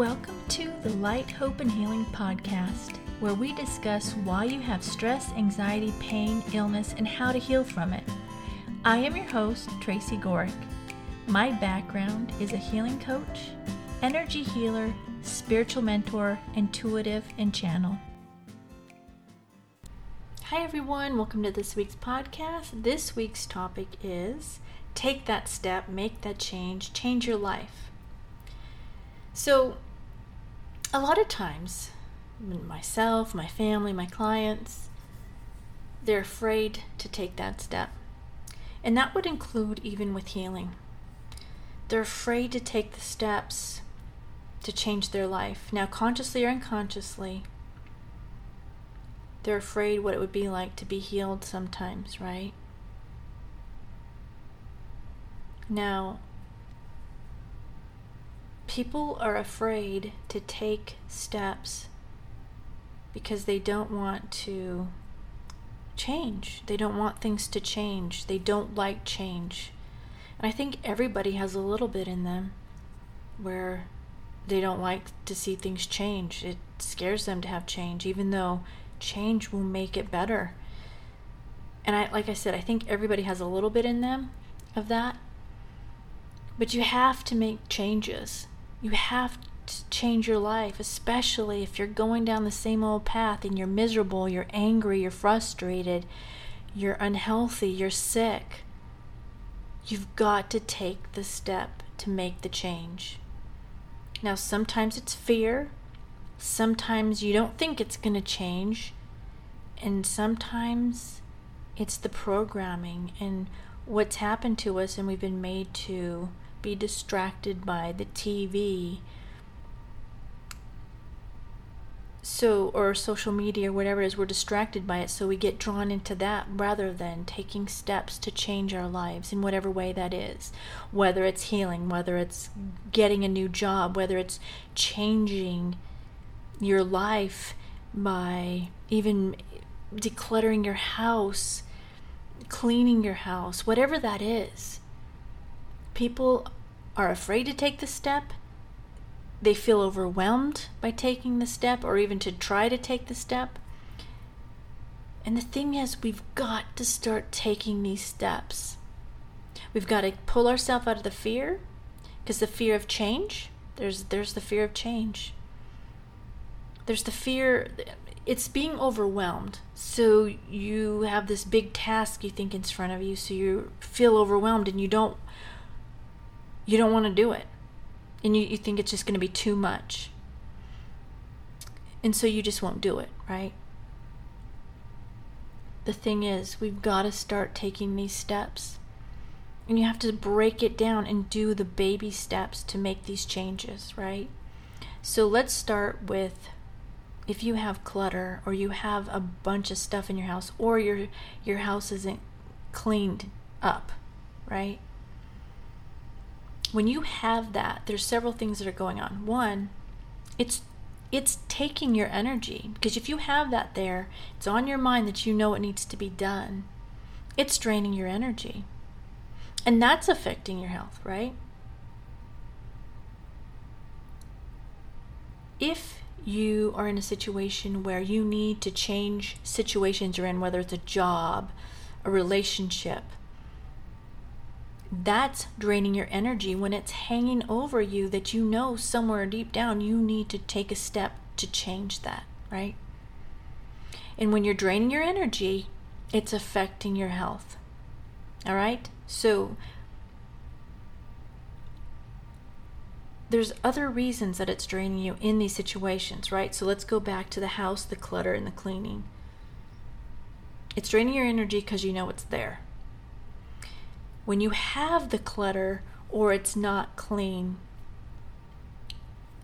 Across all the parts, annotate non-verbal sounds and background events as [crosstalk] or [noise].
Welcome to the Light, Hope, and Healing podcast, where we discuss why you have stress, anxiety, pain, illness, and how to heal from it. I am your host, Tracy Gorick. My background is a healing coach, energy healer, spiritual mentor, intuitive, and channel. Hi, everyone. Welcome to this week's podcast. This week's topic is take that step, make that change, change your life. So, a lot of times, myself, my family, my clients, they're afraid to take that step. And that would include even with healing. They're afraid to take the steps to change their life. Now, consciously or unconsciously, they're afraid what it would be like to be healed sometimes, right? Now, people are afraid to take steps because they don't want to change. They don't want things to change. They don't like change. And I think everybody has a little bit in them where they don't like to see things change. It scares them to have change, even though change will make it better. And I like I said, I think everybody has a little bit in them of that. But you have to make changes. You have to change your life, especially if you're going down the same old path and you're miserable, you're angry, you're frustrated, you're unhealthy, you're sick. You've got to take the step to make the change. Now, sometimes it's fear, sometimes you don't think it's going to change, and sometimes it's the programming and what's happened to us, and we've been made to be distracted by the TV so or social media or whatever it is we're distracted by it so we get drawn into that rather than taking steps to change our lives in whatever way that is. Whether it's healing whether it's getting a new job whether it's changing your life by even decluttering your house cleaning your house whatever that is. People are afraid to take the step. They feel overwhelmed by taking the step or even to try to take the step. And the thing is, we've got to start taking these steps. We've got to pull ourselves out of the fear because the fear of change, there's there's the fear of change. There's the fear it's being overwhelmed. So you have this big task you think in front of you, so you feel overwhelmed and you don't you don't want to do it. And you, you think it's just going to be too much. And so you just won't do it, right? The thing is, we've got to start taking these steps. And you have to break it down and do the baby steps to make these changes, right? So let's start with if you have clutter or you have a bunch of stuff in your house or your your house isn't cleaned up, right? When you have that, there's several things that are going on. One, it's it's taking your energy because if you have that there, it's on your mind that you know it needs to be done. It's draining your energy. And that's affecting your health, right? If you are in a situation where you need to change situations you're in, whether it's a job, a relationship, that's draining your energy when it's hanging over you that you know somewhere deep down you need to take a step to change that, right? And when you're draining your energy, it's affecting your health. All right? So there's other reasons that it's draining you in these situations, right? So let's go back to the house, the clutter, and the cleaning. It's draining your energy because you know it's there when you have the clutter or it's not clean,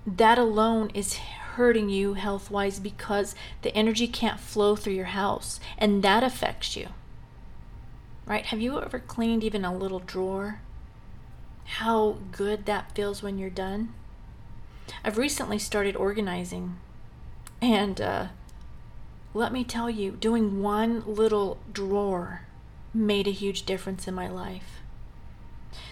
that alone is hurting you health wise because the energy can't flow through your house and that affects you. Right? Have you ever cleaned even a little drawer? How good that feels when you're done? I've recently started organizing, and uh, let me tell you, doing one little drawer made a huge difference in my life.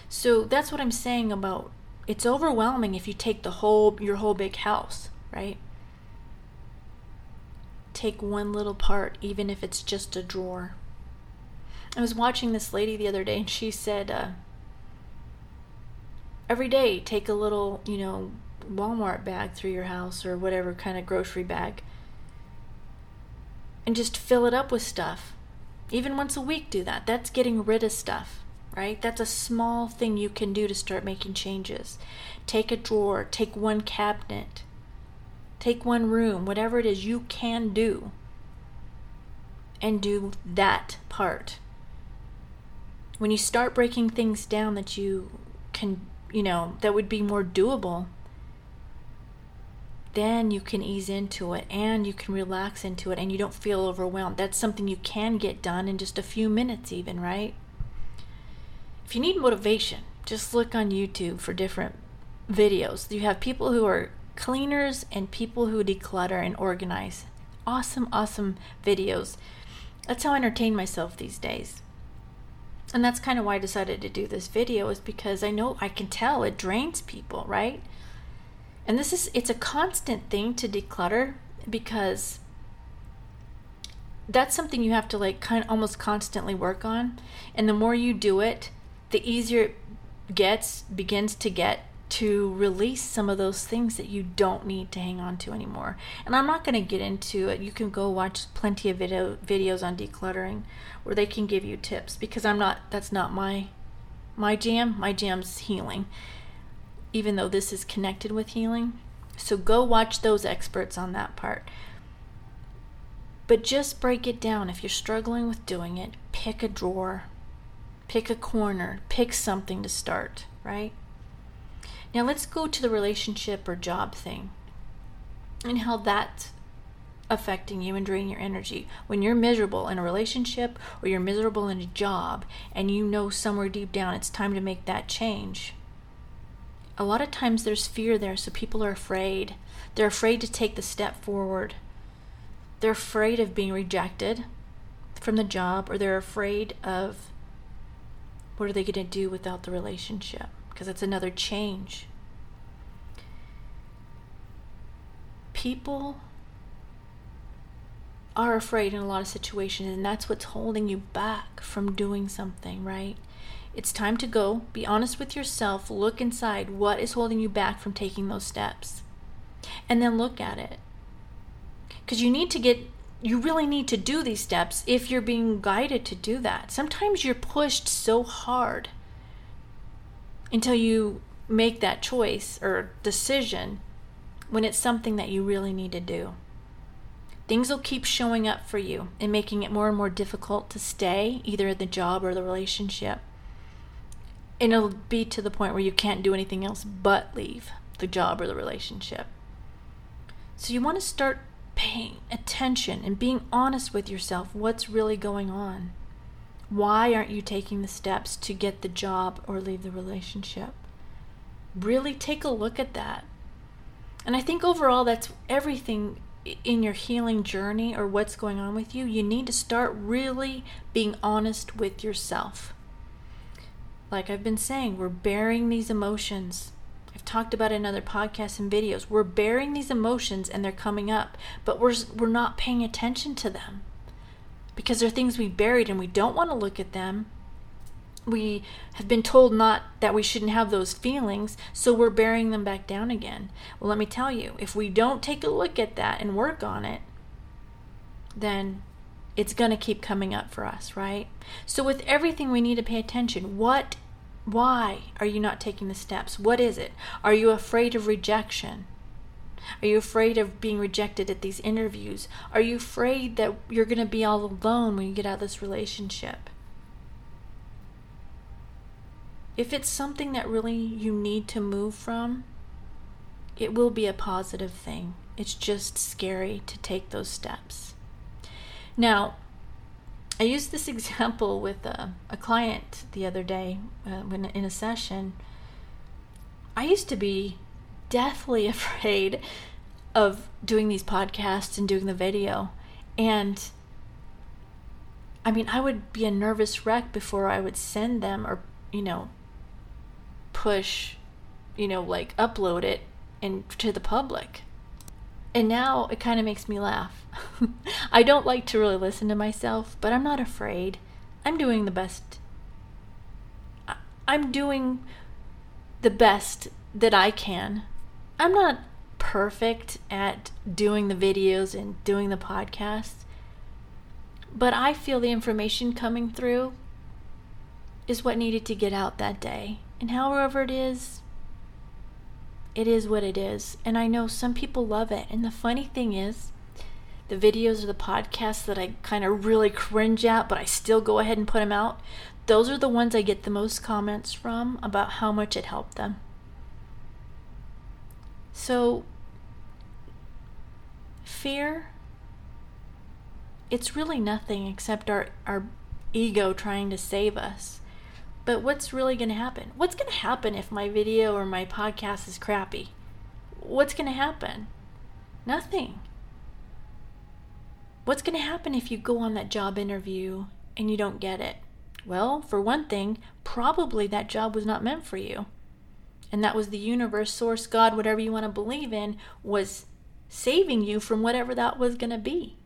So that's what I'm saying about it's overwhelming if you take the whole your whole big house, right? Take one little part, even if it's just a drawer. I was watching this lady the other day, and she said, uh, every day take a little, you know, Walmart bag through your house or whatever kind of grocery bag and just fill it up with stuff. Even once a week, do that. That's getting rid of stuff, right? That's a small thing you can do to start making changes. Take a drawer, take one cabinet, take one room, whatever it is you can do, and do that part. When you start breaking things down that you can, you know, that would be more doable, then you can ease into it and you can relax into it and you don't feel overwhelmed. That's something you can get done in just a few minutes, even, right? If you need motivation, just look on YouTube for different videos. You have people who are cleaners and people who declutter and organize. Awesome, awesome videos. That's how I entertain myself these days. And that's kind of why I decided to do this video, is because I know I can tell it drains people, right? And this is it's a constant thing to declutter because that's something you have to like kind of almost constantly work on. And the more you do it, the easier it gets begins to get to release some of those things that you don't need to hang on to anymore. And I'm not going to get into it. You can go watch plenty of video videos on decluttering where they can give you tips because I'm not that's not my my jam. My jam's healing even though this is connected with healing. So go watch those experts on that part. But just break it down. If you're struggling with doing it, pick a drawer, pick a corner, pick something to start, right? Now let's go to the relationship or job thing and how that's affecting you and draining your energy. When you're miserable in a relationship or you're miserable in a job and you know somewhere deep down it's time to make that change, a lot of times there's fear there, so people are afraid. They're afraid to take the step forward. They're afraid of being rejected from the job, or they're afraid of what are they going to do without the relationship? Because it's another change. People are afraid in a lot of situations, and that's what's holding you back from doing something, right? It's time to go. Be honest with yourself. Look inside. What is holding you back from taking those steps? And then look at it. Because you need to get, you really need to do these steps if you're being guided to do that. Sometimes you're pushed so hard until you make that choice or decision when it's something that you really need to do. Things will keep showing up for you and making it more and more difficult to stay, either in the job or the relationship and it'll be to the point where you can't do anything else but leave the job or the relationship. So you want to start paying attention and being honest with yourself what's really going on. Why aren't you taking the steps to get the job or leave the relationship? Really take a look at that. And I think overall that's everything in your healing journey or what's going on with you. You need to start really being honest with yourself like I've been saying, we're bearing these emotions. I've talked about it in other podcasts and videos. We're bearing these emotions and they're coming up, but we're we're not paying attention to them. Because they're things we buried and we don't want to look at them. We have been told not that we shouldn't have those feelings, so we're bearing them back down again. Well, let me tell you, if we don't take a look at that and work on it, then it's going to keep coming up for us, right? So with everything we need to pay attention. What why are you not taking the steps? What is it? Are you afraid of rejection? Are you afraid of being rejected at these interviews? Are you afraid that you're going to be all alone when you get out of this relationship? If it's something that really you need to move from, it will be a positive thing. It's just scary to take those steps. Now, I used this [laughs] example with a, a client the other day uh, when in a session. I used to be deathly [laughs] afraid of doing these podcasts and doing the video. And I mean, I would be a nervous wreck before I would send them or, you know, push you know, like upload it and to the public. And now it kind of makes me laugh. [laughs] I don't like to really listen to myself, but I'm not afraid. I'm doing the best. I'm doing the best that I can. I'm not perfect at doing the videos and doing the podcasts, but I feel the information coming through is what needed to get out that day. And however it is, it is what it is. And I know some people love it. And the funny thing is, the videos or the podcasts that I kind of really cringe at, but I still go ahead and put them out, those are the ones I get the most comments from about how much it helped them. So, fear, it's really nothing except our, our ego trying to save us. But what's really going to happen? What's going to happen if my video or my podcast is crappy? What's going to happen? Nothing. What's going to happen if you go on that job interview and you don't get it? Well, for one thing, probably that job was not meant for you. And that was the universe, source, God, whatever you want to believe in, was saving you from whatever that was going to be.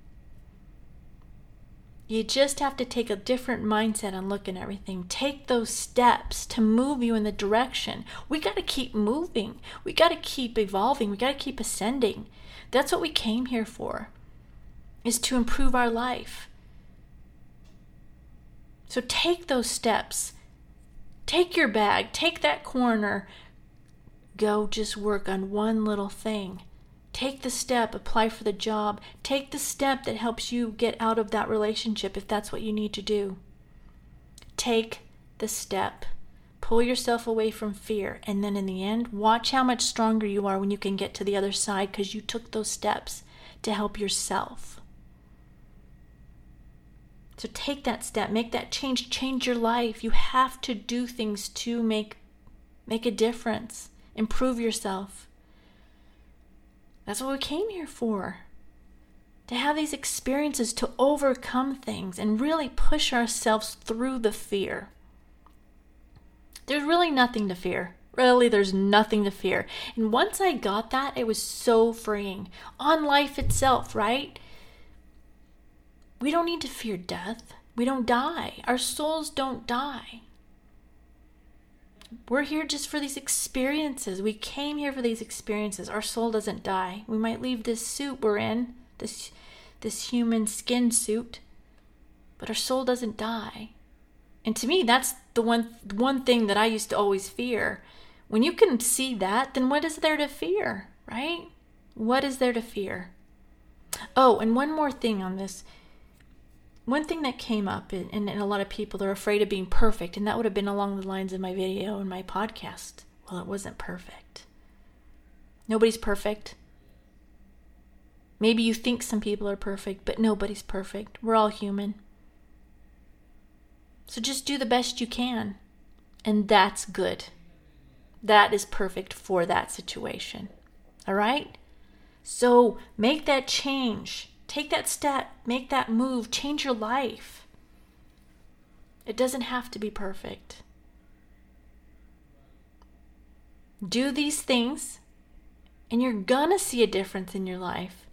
You just have to take a different mindset and look at everything. Take those steps to move you in the direction. We got to keep moving. We got to keep evolving. We got to keep ascending. That's what we came here for. Is to improve our life. So take those steps. Take your bag, take that corner. Go just work on one little thing Take the step, apply for the job. Take the step that helps you get out of that relationship if that's what you need to do. Take the step. Pull yourself away from fear. And then in the end, watch how much stronger you are when you can get to the other side because you took those steps to help yourself. So take that step, make that change, change your life. You have to do things to make make a difference, improve yourself. That's what we came here for. To have these experiences, to overcome things and really push ourselves through the fear. There's really nothing to fear. Really, there's nothing to fear. And once I got that, it was so freeing on life itself, right? We don't need to fear death. We don't die. Our souls don't die. We're here just for these experiences. We came here for these experiences. Our soul doesn't die. We might leave this suit we're in, this this human skin suit, but our soul doesn't die. And to me, that's the one one thing that I used to always fear. When you can see that, then what is there to fear, right? What is there to fear? Oh, and one more thing on this one thing that came up, and, a lot of people are afraid of being perfect, and that would have been along the lines of my video and my podcast. Well, it wasn't perfect. Nobody's perfect. Maybe you think some people are perfect, but nobody's perfect. We're all human. So just do the best you can, and that's good. That is perfect for that situation. All right? So make that change. Take that step, make that move, change your life. It doesn't have to be perfect. Do these things, and you're gonna see a difference in your life.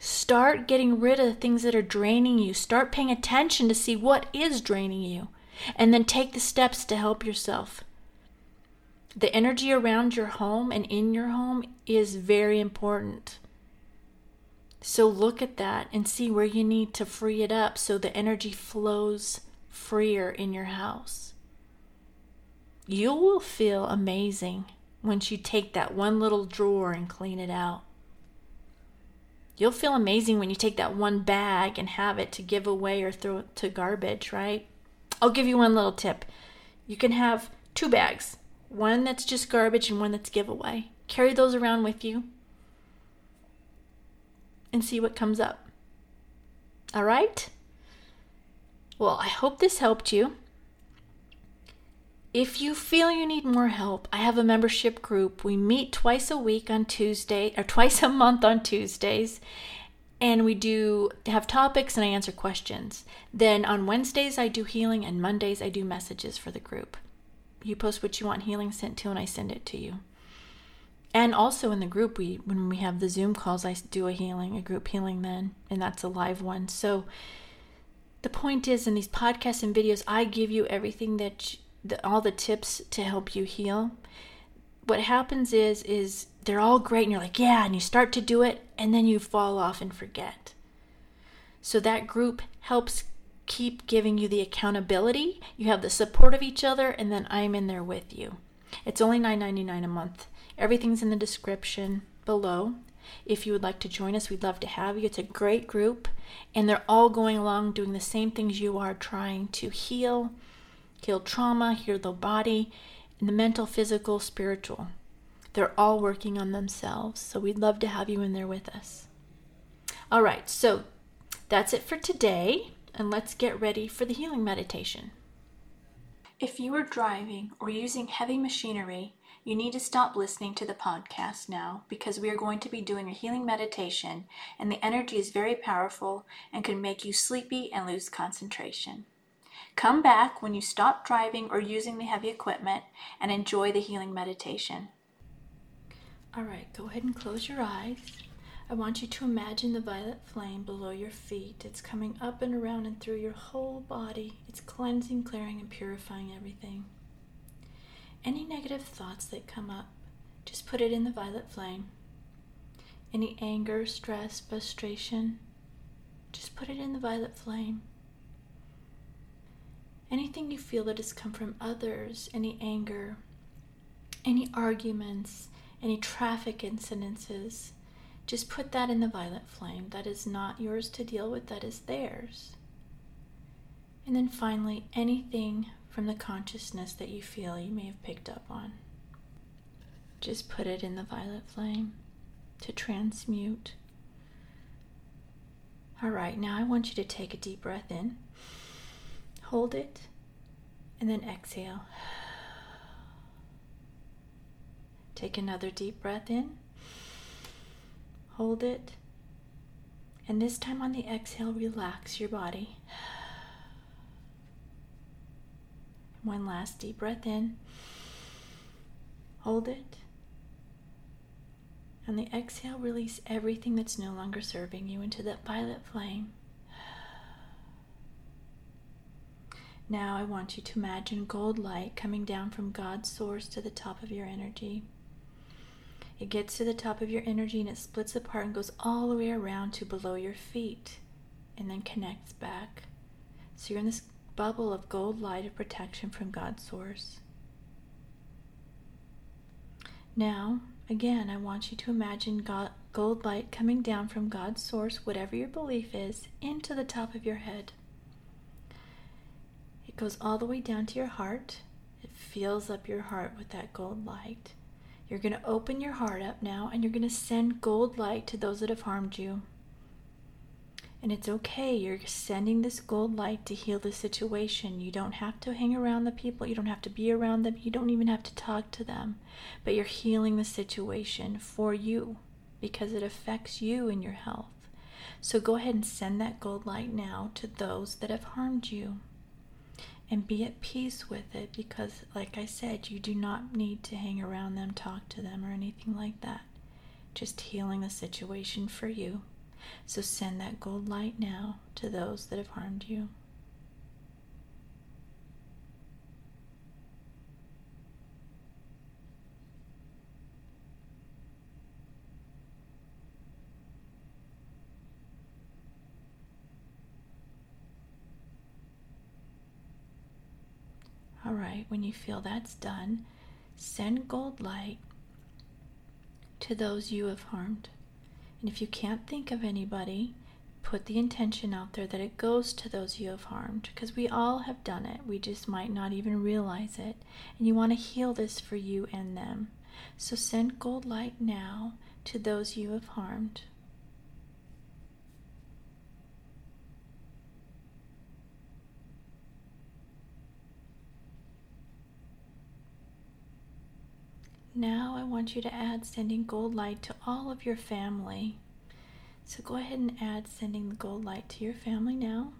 Start getting rid of the things that are draining you. Start paying attention to see what is draining you, and then take the steps to help yourself. The energy around your home and in your home is very important. So look at that and see where you need to free it up so the energy flows freer in your house. You will feel amazing once you take that one little drawer and clean it out. You'll feel amazing when you take that one bag and have it to give away or throw it to garbage, right? I'll give you one little tip. You can have two bags one that's just garbage and one that's giveaway. Carry those around with you and see what comes up. All right? Well, I hope this helped you. If you feel you need more help, I have a membership group. We meet twice a week on Tuesday, or twice a month on Tuesdays, and we do have topics and I answer questions. Then on Wednesdays, I do healing, and Mondays, I do messages for the group. you post what you want healing sent to, and I send it to you. And also in the group, we when we have the Zoom calls, I do a healing, a group healing then, and that's a live one. So the point is, in these podcasts and videos, I give you everything that you, the, all the tips to help you heal. What happens is, is they're all great, and you're like, yeah, and you start to do it, and then you fall off and forget. So that group helps keep giving you the accountability. You have the support of each other, and then I'm in there with you. It's only $9.99 a month. Everything's in the description below. If you would like to join us, we'd love to have you. It's a great group, and they're all going along doing the same things you are trying to heal, heal trauma, heal the body, and the mental, physical, spiritual. They're all working on themselves, so we'd love to have you in there with us. All right, so that's it for today, and let's get ready for the healing meditation. If you are driving or using heavy machinery, you need to stop listening to the podcast now because we are going to be doing a healing meditation, and the energy is very powerful and can make you sleepy and lose concentration. Come back when you stop driving or using the heavy equipment and enjoy the healing meditation. All right, go ahead and close your eyes. I want you to imagine the violet flame below your feet. It's coming up and around and through your whole body. It's cleansing, clearing, and purifying everything. Any negative thoughts that come up, just put it in the violet flame. Any anger, stress, frustration, just put it in the violet flame. Anything you feel that has come from others, any anger, any arguments, any traffic incidences, just put that in the violet flame. That is not yours to deal with, that is theirs. And then finally, anything from the consciousness that you feel you may have picked up on. Just put it in the violet flame to transmute. All right, now I want you to take a deep breath in, hold it, and then exhale. Take another deep breath in, hold it, and this time on the exhale, relax your body. One last deep breath in. Hold it. On the exhale, release everything that's no longer serving you into that violet flame. Now, I want you to imagine gold light coming down from God's source to the top of your energy. It gets to the top of your energy and it splits apart and goes all the way around to below your feet and then connects back. So you're in this bubble of gold light of protection from God's source. Now, again, I want you to imagine God, gold light coming down from God's source, whatever your belief is, into the top of your head. It goes all the way down to your heart. It fills up your heart with that gold light. You're going to open your heart up now and you're going to send gold light to those that have harmed you. And it's okay. You're sending this gold light to heal the situation. You don't have to hang around the people. You don't have to be around them. You don't even have to talk to them. But you're healing the situation for you because it affects you and your health. So go ahead and send that gold light now to those that have harmed you. And be at peace with it because, like I said, you do not need to hang around them, talk to them, or anything like that. Just healing the situation for you. So send that gold light now to those that have harmed you. All right, when you feel that's done, send gold light to those you have harmed. And if you can't think of anybody, put the intention out there that it goes to those you have harmed because we all have done it. We just might not even realize it. And you want to heal this for you and them. So send gold light now to those you have harmed. Now I want you to add sending gold light to all of your family. So go ahead and add sending the gold light to your family now.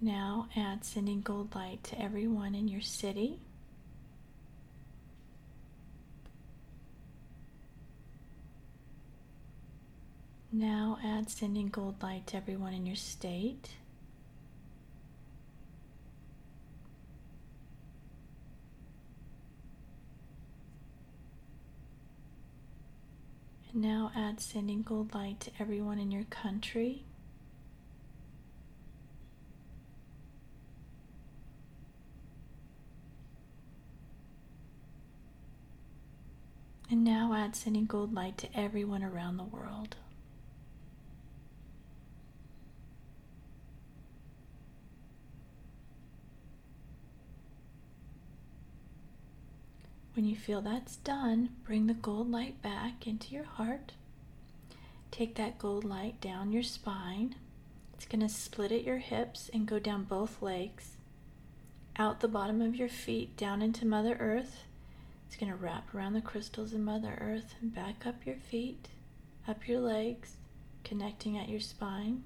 Now add sending gold light to everyone in your city. Now add sending gold light to everyone in your state. And now add sending gold light to everyone in your country. And now add sending gold light to everyone around the world. When you feel that's done, bring the gold light back into your heart. Take that gold light down your spine. It's going to split at your hips and go down both legs, out the bottom of your feet, down into Mother Earth. It's going to wrap around the crystals in Mother Earth and back up your feet, up your legs, connecting at your spine,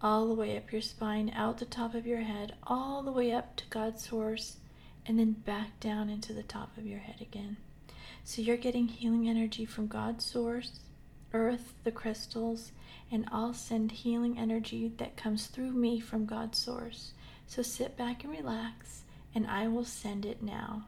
all the way up your spine, out the top of your head, all the way up to God's source and then back down into the top of your head again. So you're getting healing energy from God's source, earth, the crystals, and I'll send healing energy that comes through me from God's source. So sit back and relax, and I will send it now.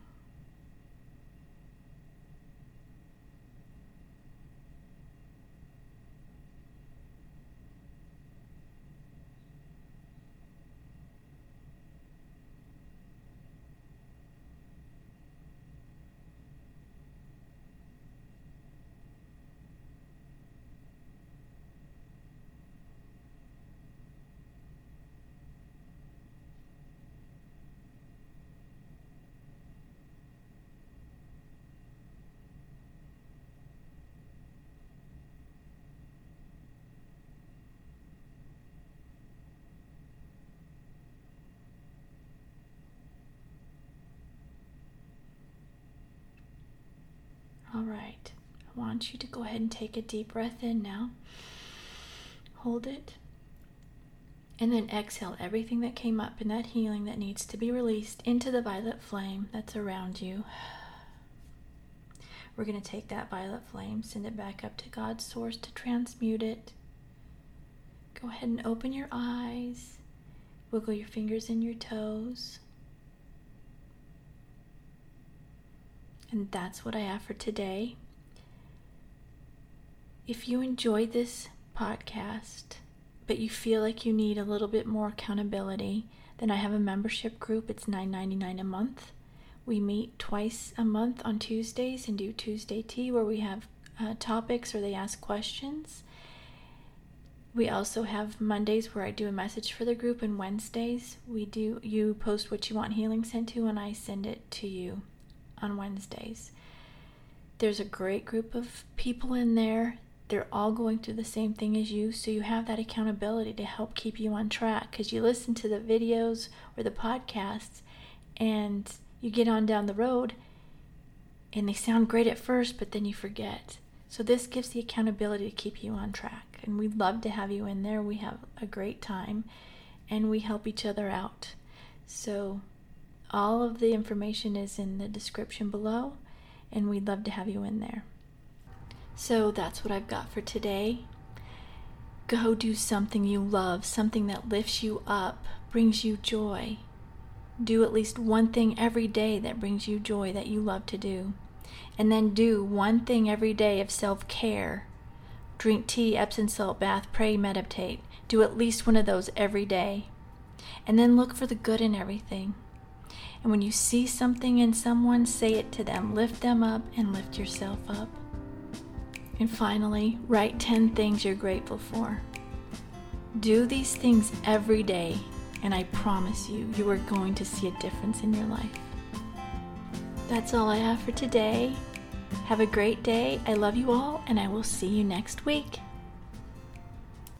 Right. I want you to go ahead and take a deep breath in now. Hold it. And then exhale everything that came up in that healing that needs to be released into the violet flame that's around you. We're going to take that violet flame, send it back up to God's source to transmute it. Go ahead and open your eyes. Wiggle your fingers and your toes. And that's what I have for today. If you enjoyed this podcast, but you feel like you need a little bit more accountability, then I have a membership group. It's $9.99 a month. We meet twice a month on Tuesdays and do Tuesday tea where we have uh, topics or they ask questions. We also have Mondays where I do a message for the group, and Wednesdays we do you post what you want healing sent to, and I send it to you on Wednesdays. There's a great group of people in there. They're all going through the same thing as you, so you have that accountability to help keep you on track because you listen to the videos or the podcasts and you get on down the road and they sound great at first, but then you forget. So, this gives the accountability to keep you on track. And we'd love to have you in there. We have a great time and we help each other out. So, all of the information is in the description below, and we'd love to have you in there. So that's what I've got for today. Go do something you love, something that lifts you up, brings you joy. Do at least one thing every day that brings you joy that you love to do. And then do one thing every day of self care. Drink tea, Epsom salt bath, pray, meditate. Do at least one of those every day. And then look for the good in everything. And when you see something in someone, say it to them. Lift them up and lift yourself up. And finally, write 10 things you're grateful for. Do these things every day, and I promise you, you are going to see a difference in your life. That's all I have for today. Have a great day. I love you all, and I will see you next week.